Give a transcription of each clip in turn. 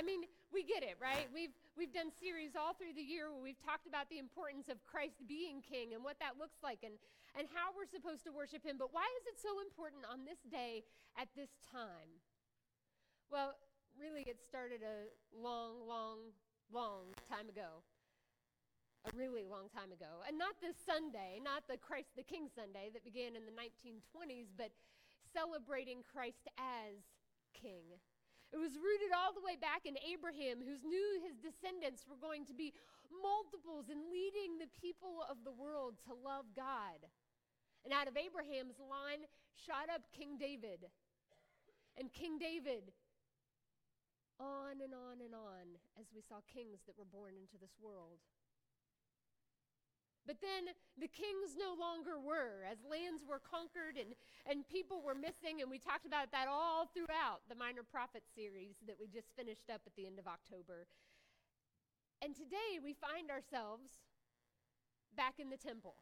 I mean, we get it, right? We've, we've done series all through the year where we've talked about the importance of Christ being king and what that looks like and, and how we're supposed to worship him. But why is it so important on this day at this time? Well, really, it started a long, long, long time ago. A really long time ago. And not this Sunday, not the Christ the King Sunday that began in the 1920s, but celebrating Christ as King. It was rooted all the way back in Abraham, who knew his descendants were going to be multiples in leading the people of the world to love God. And out of Abraham's line shot up King David. And King David, on and on and on, as we saw kings that were born into this world. But then the kings no longer were, as lands were conquered and, and people were missing, and we talked about that all throughout the Minor Prophet series that we just finished up at the end of October. And today we find ourselves back in the temple.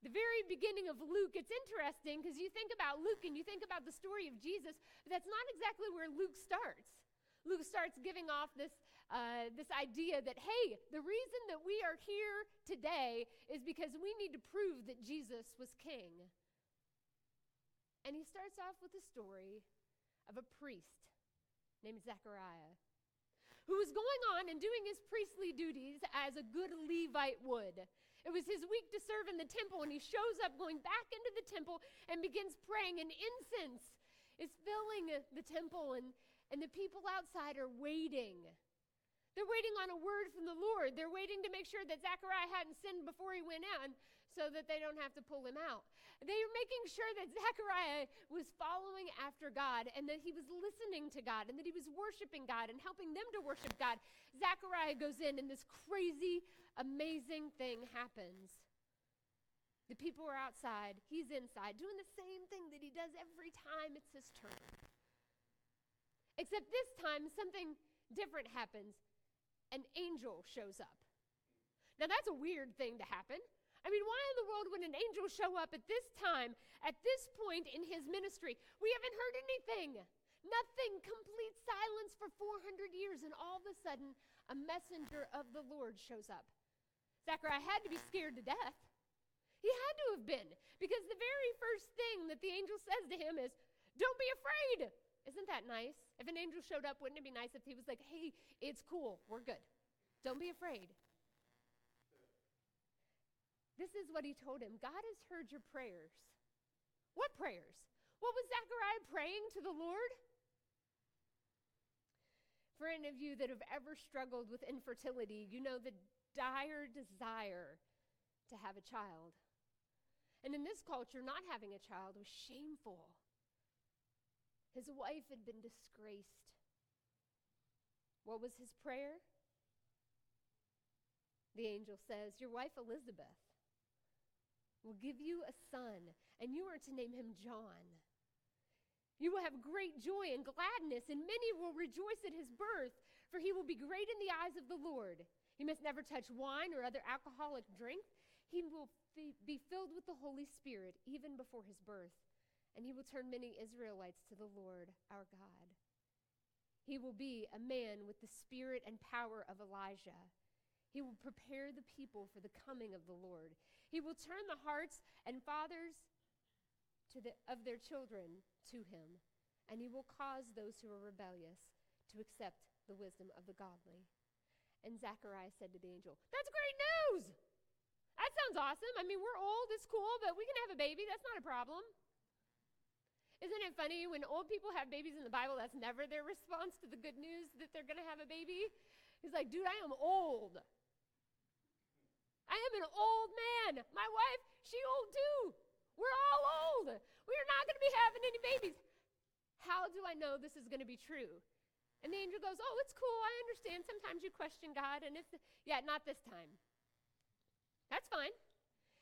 The very beginning of Luke, it's interesting because you think about Luke and you think about the story of Jesus, but that's not exactly where Luke starts. Luke starts giving off this, uh, this idea that, hey, the reason that we are here today is because we need to prove that Jesus was king. And he starts off with the story of a priest named Zechariah who was going on and doing his priestly duties as a good Levite would. It was his week to serve in the temple, and he shows up going back into the temple and begins praying, and incense is filling the temple, and, and the people outside are waiting. They're waiting on a word from the Lord. They're waiting to make sure that Zechariah hadn't sinned before he went in so that they don't have to pull him out. They are making sure that Zechariah was following after God and that he was listening to God and that he was worshiping God and helping them to worship God. Zechariah goes in and this crazy, amazing thing happens. The people are outside, he's inside, doing the same thing that he does every time it's his turn. Except this time, something different happens. An angel shows up. Now, that's a weird thing to happen. I mean, why in the world would an angel show up at this time, at this point in his ministry? We haven't heard anything. Nothing, complete silence for 400 years, and all of a sudden, a messenger of the Lord shows up. Zechariah had to be scared to death. He had to have been, because the very first thing that the angel says to him is, Don't be afraid. Isn't that nice? If an angel showed up, wouldn't it be nice if he was like, Hey, it's cool, we're good. Don't be afraid. This is what he told him God has heard your prayers. What prayers? What was Zechariah praying to the Lord? For any of you that have ever struggled with infertility, you know the dire desire to have a child. And in this culture, not having a child was shameful. His wife had been disgraced. What was his prayer? The angel says, Your wife Elizabeth will give you a son, and you are to name him John. You will have great joy and gladness, and many will rejoice at his birth, for he will be great in the eyes of the Lord. He must never touch wine or other alcoholic drink. He will be filled with the Holy Spirit even before his birth, and he will turn many Israelites to the Lord our God. He will be a man with the spirit and power of Elijah. He will prepare the people for the coming of the Lord. He will turn the hearts and fathers the, of their children to him, and he will cause those who are rebellious to accept the wisdom of the godly. And Zechariah said to the angel, That's great news! That sounds awesome. I mean, we're old, it's cool, but we can have a baby. That's not a problem. Isn't it funny when old people have babies in the Bible, that's never their response to the good news that they're going to have a baby? He's like, dude, I am old. I am an old man. My wife, she old too. We're all old. We are not going to be having any babies. How do I know this is going to be true? And the angel goes, Oh, it's cool. I understand. Sometimes you question God. And if, yeah, not this time. That's fine.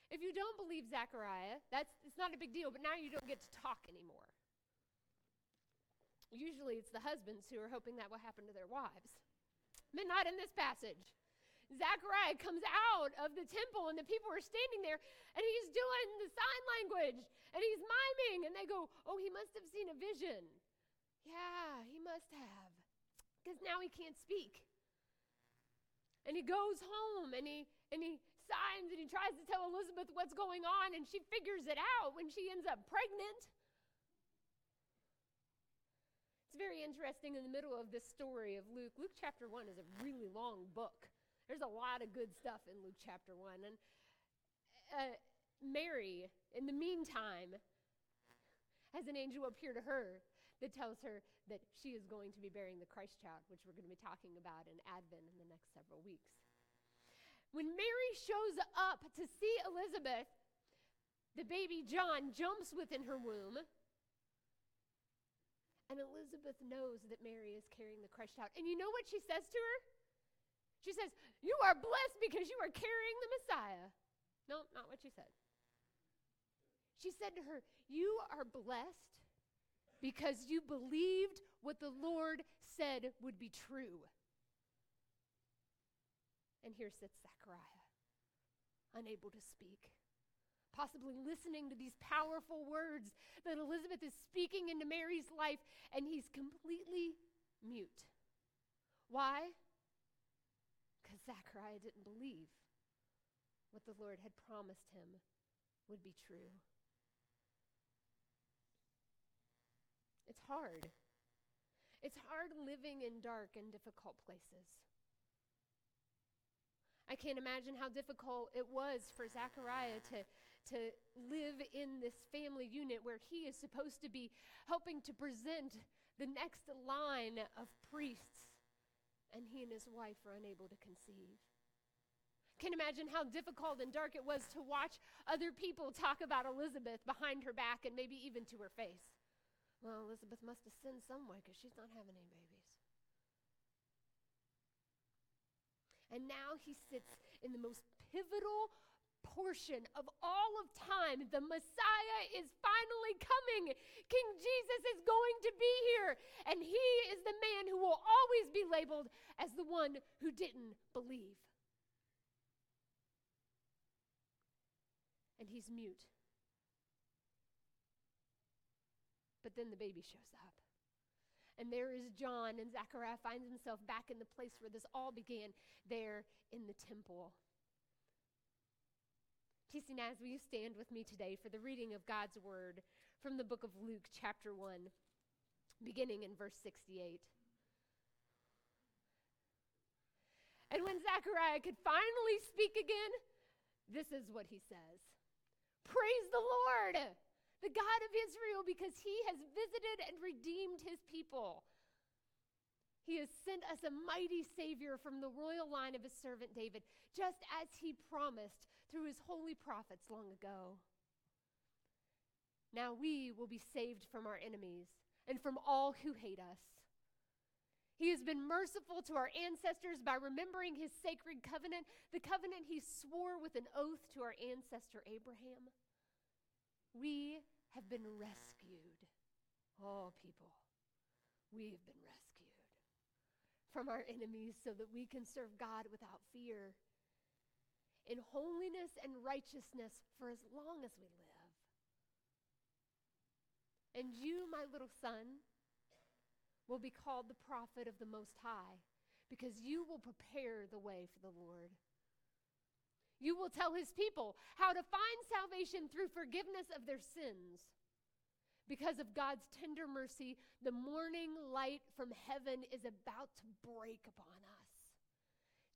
If you don't believe Zechariah, that's it's not a big deal, but now you don't get to talk anymore. Usually it's the husbands who are hoping that will happen to their wives. But not in this passage. Zechariah comes out of the temple and the people are standing there and he's doing the sign language and he's miming and they go, Oh, he must have seen a vision. Yeah, he must have. because now he can't speak. And he goes home and he and he signs and he tries to tell Elizabeth what's going on and she figures it out when she ends up pregnant. It's very interesting in the middle of this story of Luke. Luke chapter 1 is a really long book. There's a lot of good stuff in Luke chapter 1 and uh, Mary in the meantime has an angel appear to her that tells her that she is going to be bearing the Christ child, which we're going to be talking about in Advent in the next several weeks. When Mary shows up to see Elizabeth, the baby John jumps within her womb. And Elizabeth knows that Mary is carrying the Christ child. And you know what she says to her? She says, You are blessed because you are carrying the Messiah. No, not what she said. She said to her, You are blessed because you believed what the Lord said would be true. And here sits Zechariah, unable to speak, possibly listening to these powerful words that Elizabeth is speaking into Mary's life, and he's completely mute. Why? Because Zachariah didn't believe what the Lord had promised him would be true. It's hard. It's hard living in dark and difficult places. I can't imagine how difficult it was for Zechariah to, to live in this family unit where he is supposed to be helping to present the next line of priests, and he and his wife are unable to conceive. Can imagine how difficult and dark it was to watch other people talk about Elizabeth behind her back and maybe even to her face. Well, Elizabeth must have sinned some way because she's not having any babies. And now he sits in the most pivotal portion of all of time. The Messiah is finally coming. King Jesus is going to be here. And he is the man who will always be labeled as the one who didn't believe. And he's mute. But then the baby shows up. And there is John, and Zachariah finds himself back in the place where this all began, there in the temple. TC Naz, will you stand with me today for the reading of God's word from the book of Luke, chapter 1, beginning in verse 68. And when Zechariah could finally speak again, this is what he says Praise the Lord! the God of Israel, because he has visited and redeemed his people. He has sent us a mighty Savior from the royal line of his servant David, just as he promised through his holy prophets long ago. Now we will be saved from our enemies and from all who hate us. He has been merciful to our ancestors by remembering his sacred covenant, the covenant he swore with an oath to our ancestor Abraham. We have been rescued. Oh, people, we have been rescued from our enemies so that we can serve God without fear in holiness and righteousness for as long as we live. And you, my little son, will be called the prophet of the Most High because you will prepare the way for the Lord. You will tell his people how to find salvation through forgiveness of their sins. Because of God's tender mercy, the morning light from heaven is about to break upon us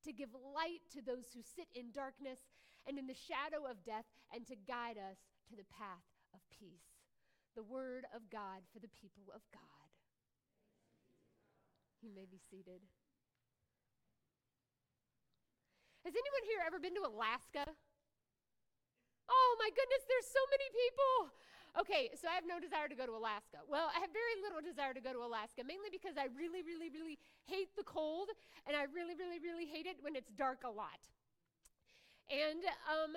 to give light to those who sit in darkness and in the shadow of death, and to guide us to the path of peace. The word of God for the people of God. You may be seated. Has anyone here ever been to Alaska? Oh my goodness, there's so many people. Okay, so I have no desire to go to Alaska. Well, I have very little desire to go to Alaska, mainly because I really, really, really hate the cold, and I really, really, really hate it when it's dark a lot. And um,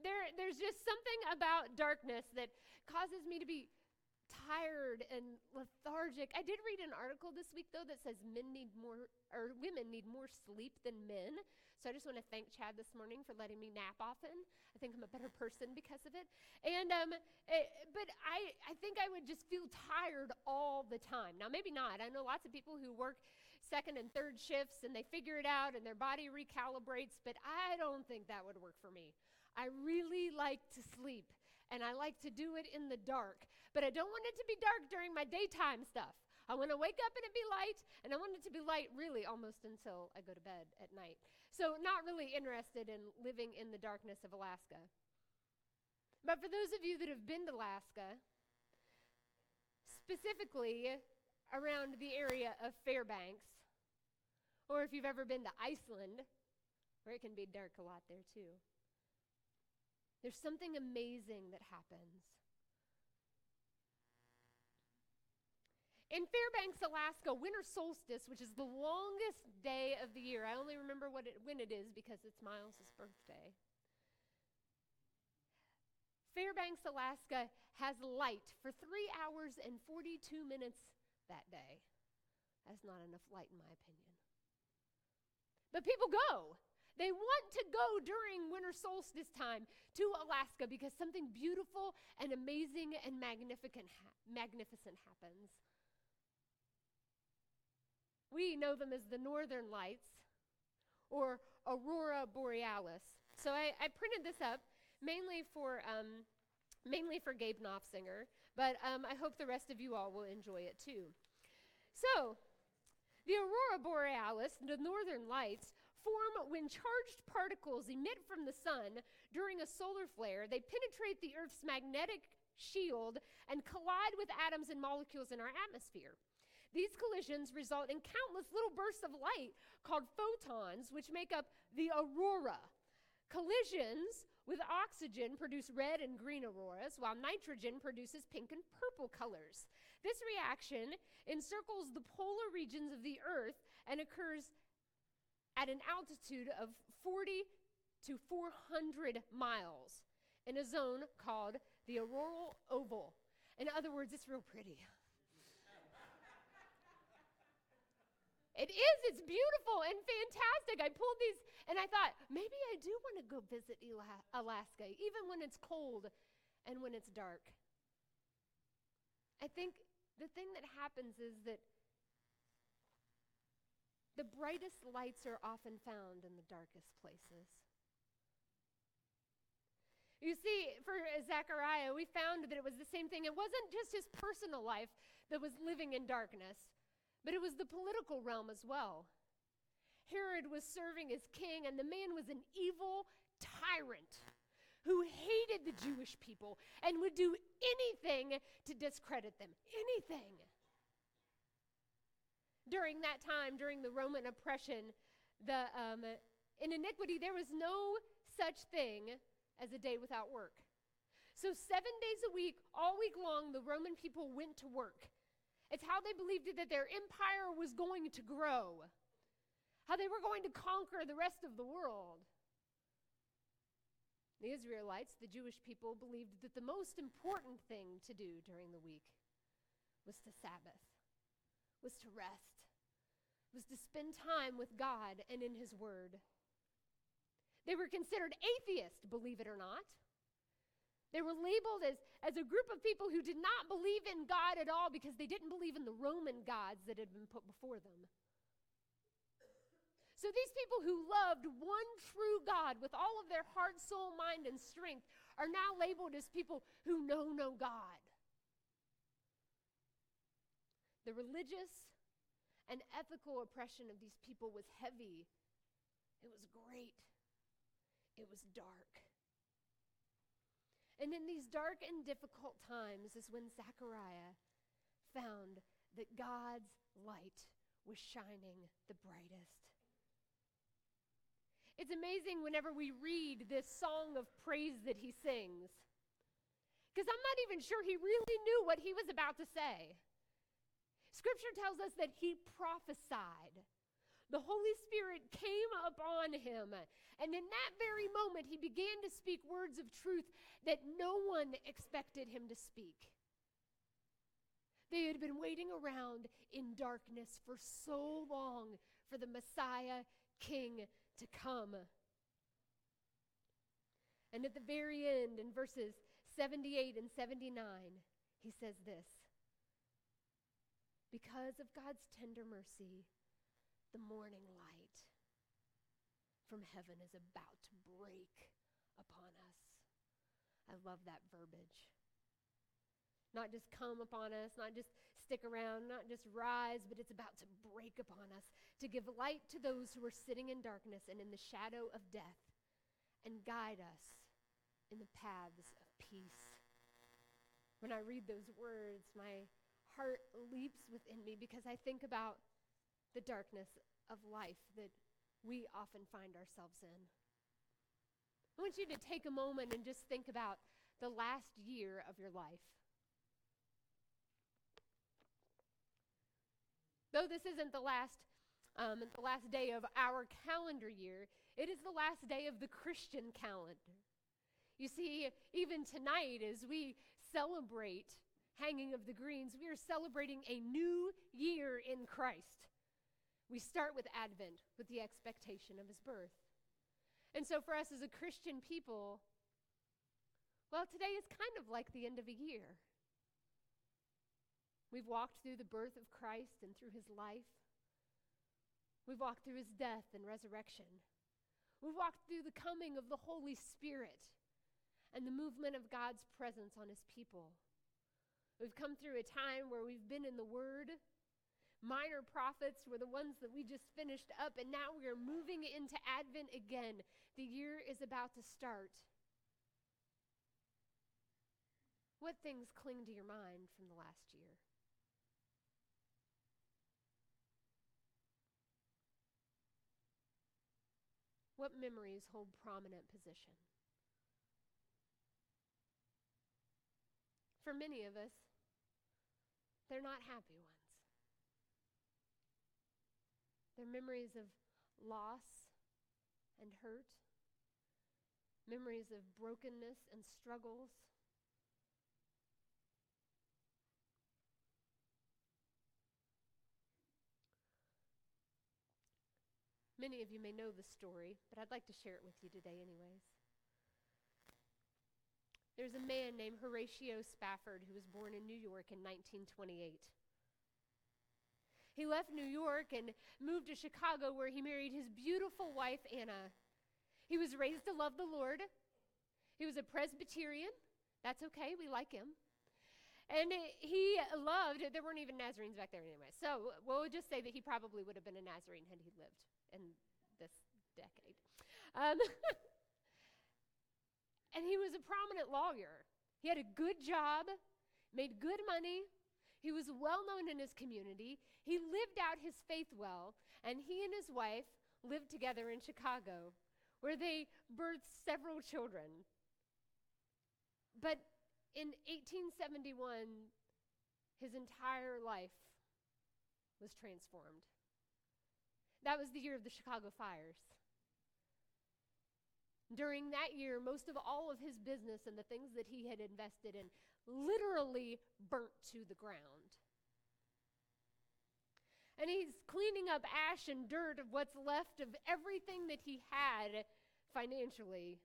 there, there's just something about darkness that causes me to be tired and lethargic. I did read an article this week though that says men need more or women need more sleep than men. So I just want to thank Chad this morning for letting me nap often. I think I'm a better person because of it. And um, it, eh, but I I think I would just feel tired all the time. Now maybe not. I know lots of people who work second and third shifts and they figure it out and their body recalibrates, but I don't think that would work for me. I really like to sleep and I like to do it in the dark, but I don't want it to be dark during my daytime stuff. I want to wake up and it be light, and I want it to be light really almost until I go to bed at night. So, not really interested in living in the darkness of Alaska. But for those of you that have been to Alaska, specifically around the area of Fairbanks, or if you've ever been to Iceland, where it can be dark a lot there too, there's something amazing that happens. In Fairbanks, Alaska, winter solstice, which is the longest day of the year, I only remember what it, when it is because it's Miles' birthday. Fairbanks, Alaska has light for three hours and 42 minutes that day. That's not enough light, in my opinion. But people go. They want to go during winter solstice time to Alaska because something beautiful and amazing and magnificent, ha- magnificent happens. We know them as the Northern Lights or Aurora Borealis. So I, I printed this up mainly for, um, mainly for Gabe Knopfsinger, but um, I hope the rest of you all will enjoy it too. So, the Aurora Borealis, the Northern Lights, form when charged particles emit from the sun during a solar flare. They penetrate the Earth's magnetic shield and collide with atoms and molecules in our atmosphere. These collisions result in countless little bursts of light called photons, which make up the aurora. Collisions with oxygen produce red and green auroras, while nitrogen produces pink and purple colors. This reaction encircles the polar regions of the Earth and occurs at an altitude of 40 to 400 miles in a zone called the auroral oval. In other words, it's real pretty. It is. It's beautiful and fantastic. I pulled these and I thought, maybe I do want to go visit Alaska, even when it's cold and when it's dark. I think the thing that happens is that the brightest lights are often found in the darkest places. You see, for Zechariah, we found that it was the same thing. It wasn't just his personal life that was living in darkness, but it was the political realm as well. Herod was serving as king, and the man was an evil tyrant who hated the Jewish people and would do anything to discredit them. Anything. During that time, during the Roman oppression, the, um, in iniquity, there was no such thing as a day without work. So, seven days a week, all week long, the Roman people went to work. It's how they believed that their empire was going to grow, how they were going to conquer the rest of the world. The Israelites, the Jewish people, believed that the most important thing to do during the week was to Sabbath, was to rest, was to spend time with God and in His Word. They were considered atheists, believe it or not. They were labeled as, as a group of people who did not believe in God at all because they didn't believe in the Roman gods that had been put before them. So these people who loved one true God with all of their heart, soul, mind, and strength are now labeled as people who know no God. The religious and ethical oppression of these people was heavy. It was great. It was dark. And in these dark and difficult times is when Zechariah found that God's light was shining the brightest. It's amazing whenever we read this song of praise that he sings. Because I'm not even sure he really knew what he was about to say. Scripture tells us that he prophesied the Holy Spirit came upon him. And in that very moment, he began to speak words of truth that no one expected him to speak. They had been waiting around in darkness for so long for the Messiah King to come. And at the very end, in verses 78 and 79, he says this Because of God's tender mercy, the morning light from heaven is about to break upon us. I love that verbiage. Not just come upon us, not just stick around, not just rise, but it's about to break upon us, to give light to those who are sitting in darkness and in the shadow of death, and guide us in the paths of peace. When I read those words, my heart leaps within me because I think about the darkness of life that we often find ourselves in. I want you to take a moment and just think about the last year of your life. Though this isn't the last, um, the last day of our calendar year, it is the last day of the Christian calendar. You see, even tonight, as we celebrate hanging of the greens, we are celebrating a new year in Christ. We start with Advent, with the expectation of his birth. And so, for us as a Christian people, well, today is kind of like the end of a year. We've walked through the birth of Christ and through his life. We've walked through his death and resurrection. We've walked through the coming of the Holy Spirit and the movement of God's presence on his people. We've come through a time where we've been in the Word. Minor prophets were the ones that we just finished up, and now we are moving into Advent again. The year is about to start. What things cling to your mind from the last year? What memories hold prominent position? For many of us, they're not happy ones. They're memories of loss and hurt, memories of brokenness and struggles. Many of you may know the story, but I'd like to share it with you today, anyways. There's a man named Horatio Spafford who was born in New York in 1928. He left New York and moved to Chicago where he married his beautiful wife, Anna. He was raised to love the Lord. He was a Presbyterian. That's okay, we like him. And he loved, there weren't even Nazarenes back there anyway. So we'll just say that he probably would have been a Nazarene had he lived in this decade. Um, and he was a prominent lawyer. He had a good job, made good money. He was well known in his community. He lived out his faith well, and he and his wife lived together in Chicago, where they birthed several children. But in 1871, his entire life was transformed. That was the year of the Chicago fires. During that year, most of all of his business and the things that he had invested in literally burnt to the ground. And he's cleaning up ash and dirt of what's left of everything that he had financially.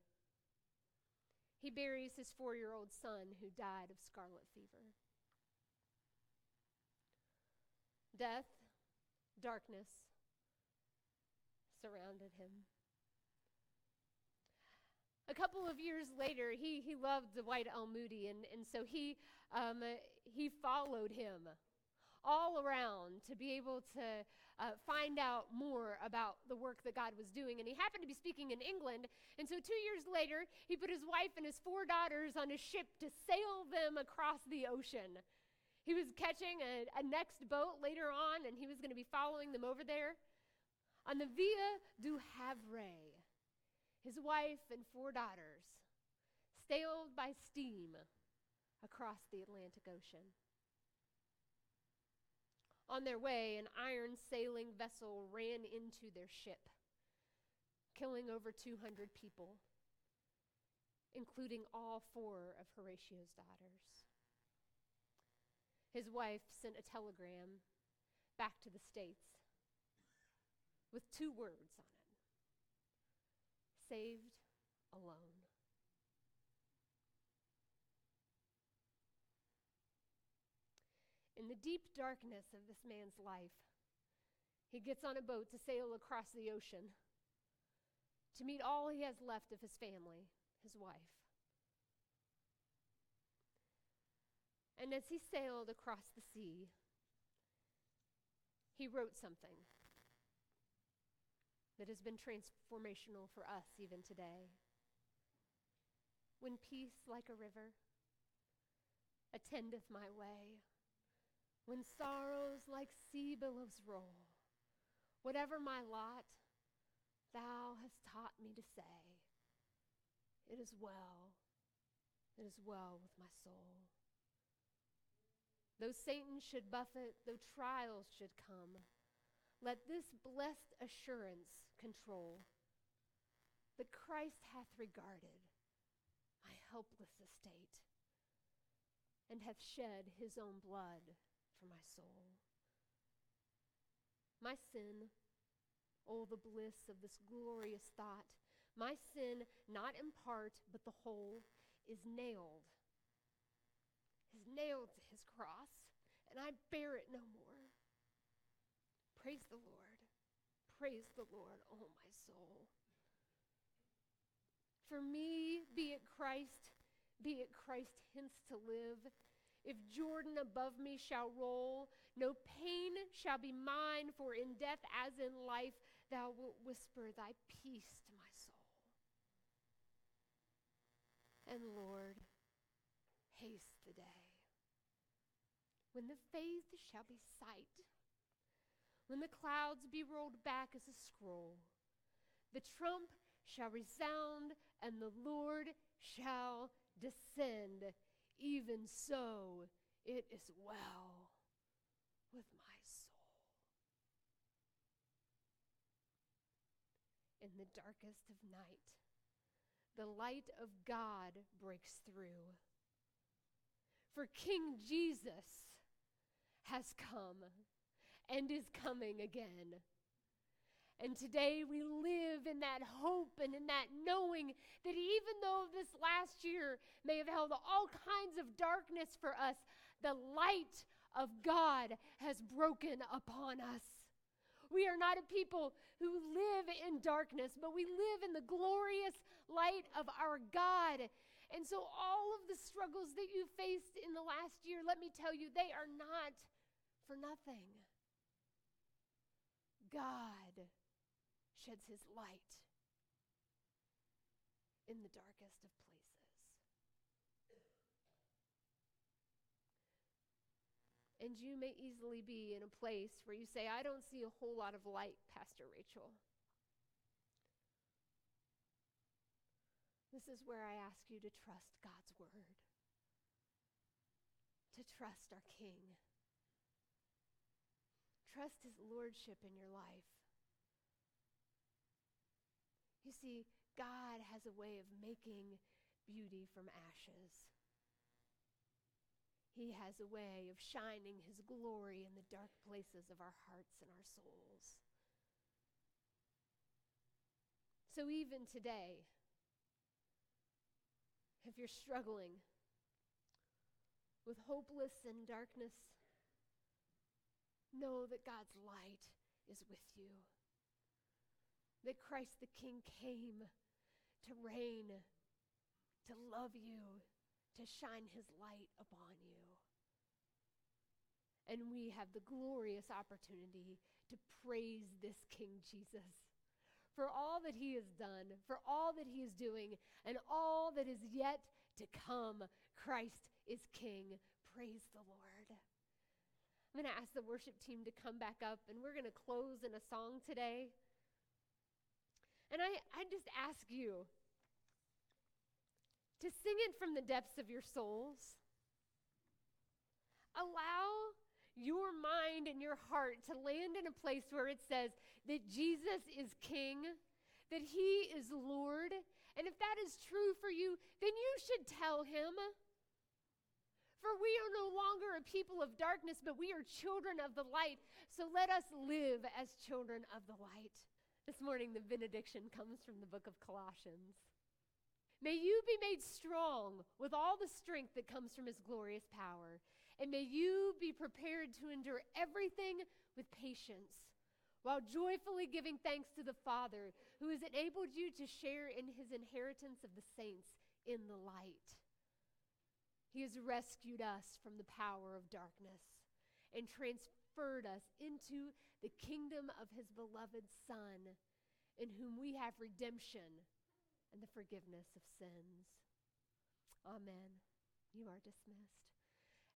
He buries his four year old son who died of scarlet fever. Death, darkness, surrounded him. A couple of years later, he, he loved Dwight L. Moody, and, and so he, um, he followed him all around to be able to uh, find out more about the work that God was doing. And he happened to be speaking in England. And so, two years later, he put his wife and his four daughters on a ship to sail them across the ocean. He was catching a, a next boat later on, and he was going to be following them over there. On the Ville du Havre, his wife and four daughters sailed by steam across the Atlantic Ocean. On their way, an iron sailing vessel ran into their ship, killing over 200 people, including all four of Horatio's daughters. His wife sent a telegram back to the States with two words on saved alone. In the deep darkness of this man's life, he gets on a boat to sail across the ocean to meet all he has left of his family, his wife. And as he sailed across the sea, he wrote something that has been transformational for us even today. When peace like a river attendeth my way, when sorrows like sea billows roll, whatever my lot, thou hast taught me to say, It is well, it is well with my soul. Though Satan should buffet, though trials should come, let this blessed assurance control that Christ hath regarded my helpless estate and hath shed his own blood for my soul. My sin, oh, the bliss of this glorious thought, my sin, not in part, but the whole, is nailed. Is nailed to his cross, and I bear it no more. Praise the Lord. Praise the Lord, oh my soul. For me, be it Christ, be it Christ hence to live. If Jordan above me shall roll, no pain shall be mine, for in death as in life, thou wilt whisper thy peace to my soul. And Lord, haste the day when the faith shall be sight, when the clouds be rolled back as a scroll, the trump shall resound, and the Lord shall descend. Even so, it is well with my soul. In the darkest of night, the light of God breaks through. For King Jesus has come and is coming again. And today we live in that hope and in that knowing that even though this last year may have held all kinds of darkness for us, the light of God has broken upon us. We are not a people who live in darkness, but we live in the glorious light of our God. And so, all of the struggles that you faced in the last year, let me tell you, they are not for nothing. God sheds his light in the darkest of places. And you may easily be in a place where you say, I don't see a whole lot of light, Pastor Rachel. This is where I ask you to trust God's word, to trust our King, trust his lordship in your life. You see, God has a way of making beauty from ashes. He has a way of shining his glory in the dark places of our hearts and our souls. So, even today, if you're struggling with hopeless and darkness, know that God's light is with you that Christ the King came to reign, to love you, to shine his light upon you. And we have the glorious opportunity to praise this King Jesus for all that he has done, for all that he is doing, and all that is yet to come. Christ is King. Praise the Lord. I'm going to ask the worship team to come back up, and we're going to close in a song today. And I, I just ask you to sing it from the depths of your souls. Allow your mind and your heart to land in a place where it says that Jesus is King, that He is Lord. And if that is true for you, then you should tell Him. For we are no longer a people of darkness, but we are children of the light. So let us live as children of the light. This morning, the benediction comes from the book of Colossians. May you be made strong with all the strength that comes from his glorious power, and may you be prepared to endure everything with patience while joyfully giving thanks to the Father who has enabled you to share in his inheritance of the saints in the light. He has rescued us from the power of darkness and transferred us into the kingdom of his beloved Son, in whom we have redemption and the forgiveness of sins. Amen. You are dismissed.